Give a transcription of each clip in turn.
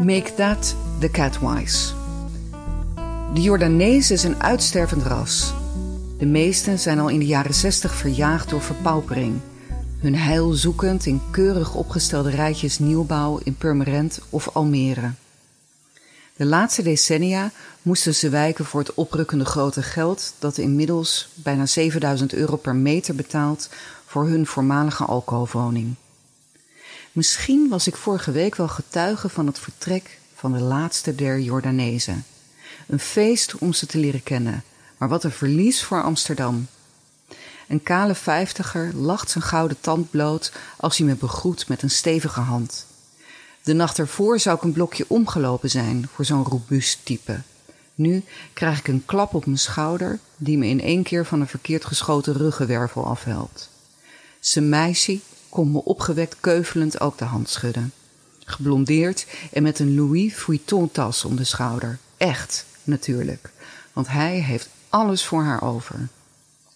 Make that the catwise. De Jordanezen is een uitstervend ras. De meesten zijn al in de jaren 60 verjaagd door verpaupering. Hun heil zoekend in keurig opgestelde rijtjes nieuwbouw in Purmerend of Almere. De laatste decennia moesten ze wijken voor het oprukkende grote geld dat inmiddels bijna 7000 euro per meter betaalt voor hun voormalige alcoholwoning. Misschien was ik vorige week wel getuige van het vertrek van de laatste der Jordanezen. Een feest om ze te leren kennen, maar wat een verlies voor Amsterdam. Een kale vijftiger lacht zijn gouden tand bloot als hij me begroet met een stevige hand. De nacht ervoor zou ik een blokje omgelopen zijn voor zo'n robuust type. Nu krijg ik een klap op mijn schouder die me in één keer van een verkeerd geschoten ruggenwervel afhelpt. Zijn meisje komt me opgewekt keuvelend ook de hand schudden. Geblondeerd en met een Louis Vuitton tas om de schouder. Echt, natuurlijk. Want hij heeft alles voor haar over.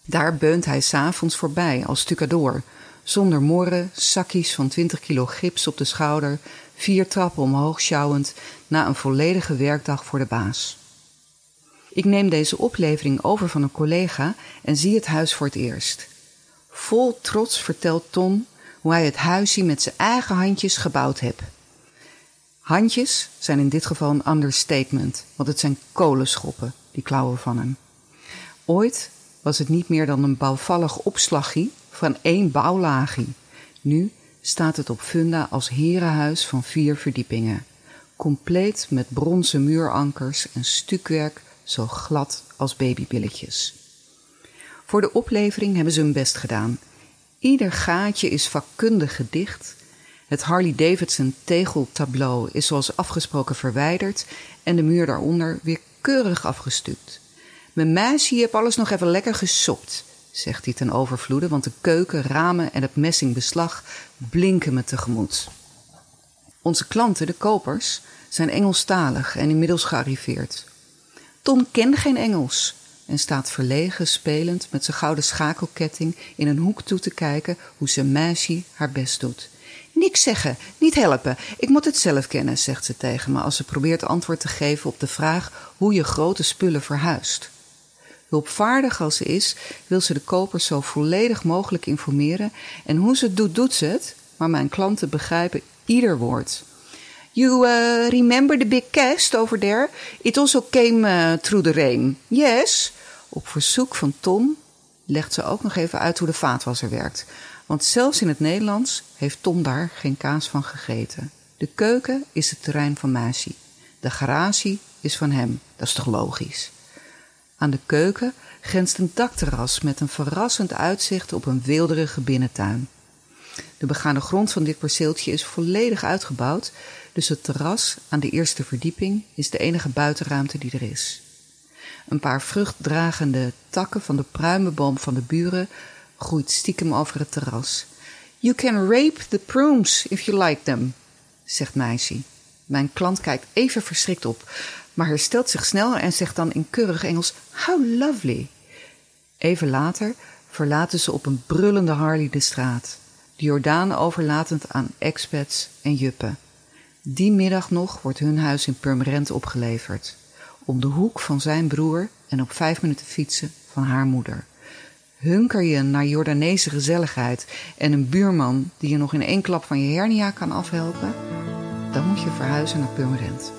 Daar beunt hij s'avonds voorbij als stucador. Zonder morren, zakjes van 20 kilo gips op de schouder, vier trappen omhoog sjouwend na een volledige werkdag voor de baas. Ik neem deze oplevering over van een collega en zie het huis voor het eerst. Vol trots vertelt Ton hoe hij het huisje met zijn eigen handjes gebouwd heeft. Handjes zijn in dit geval een understatement, want het zijn kolenschoppen, die klauwen van hem. Ooit was het niet meer dan een bouwvallig opslagje van één bouwlagie. Nu staat het op funda als herenhuis van vier verdiepingen, compleet met bronzen muurankers en stukwerk zo glad als babybilletjes. Voor de oplevering hebben ze hun best gedaan. Ieder gaatje is vakkundig gedicht. Het Harley-Davidson tegeltableau is zoals afgesproken verwijderd en de muur daaronder weer keurig afgestuukt. Mijn meisje heb alles nog even lekker gesopt, zegt hij ten overvloede, want de keuken, ramen en het messingbeslag blinken me tegemoet. Onze klanten, de kopers, zijn Engelstalig en inmiddels gearriveerd. Ton kent geen Engels en staat verlegen spelend met zijn gouden schakelketting in een hoek toe te kijken hoe zijn meisje haar best doet. Niks zeggen, niet helpen. Ik moet het zelf kennen, zegt ze tegen me als ze probeert antwoord te geven op de vraag hoe je grote spullen verhuist. Hulpvaardig als ze is, wil ze de koper zo volledig mogelijk informeren en hoe ze doet, doet ze het, maar mijn klanten begrijpen ieder woord. You uh, remember the big cast over there? It also came uh, through the rain. Yes. Op verzoek van Tom legt ze ook nog even uit hoe de vaatwasser werkt. Want zelfs in het Nederlands heeft Tom daar geen kaas van gegeten. De keuken is het terrein van Masi. De garage is van hem. Dat is toch logisch? Aan de keuken grenst een dakterras met een verrassend uitzicht op een weelderige binnentuin. De begane grond van dit perceeltje is volledig uitgebouwd, dus het terras aan de eerste verdieping is de enige buitenruimte die er is. Een paar vruchtdragende takken van de pruimenboom van de buren groeit stiekem over het terras. You can rape the prunes if you like them, zegt meisje. Mijn klant kijkt even verschrikt op, maar herstelt zich snel en zegt dan in keurig Engels: How lovely. Even later verlaten ze op een brullende Harley de straat, de Jordaan overlatend aan expats en juppen. Die middag nog wordt hun huis in Purmerend opgeleverd, om de hoek van zijn broer en op vijf minuten fietsen van haar moeder. Hunker je naar Jordaanese gezelligheid en een buurman die je nog in één klap van je hernia kan afhelpen, dan moet je verhuizen naar Purmerend.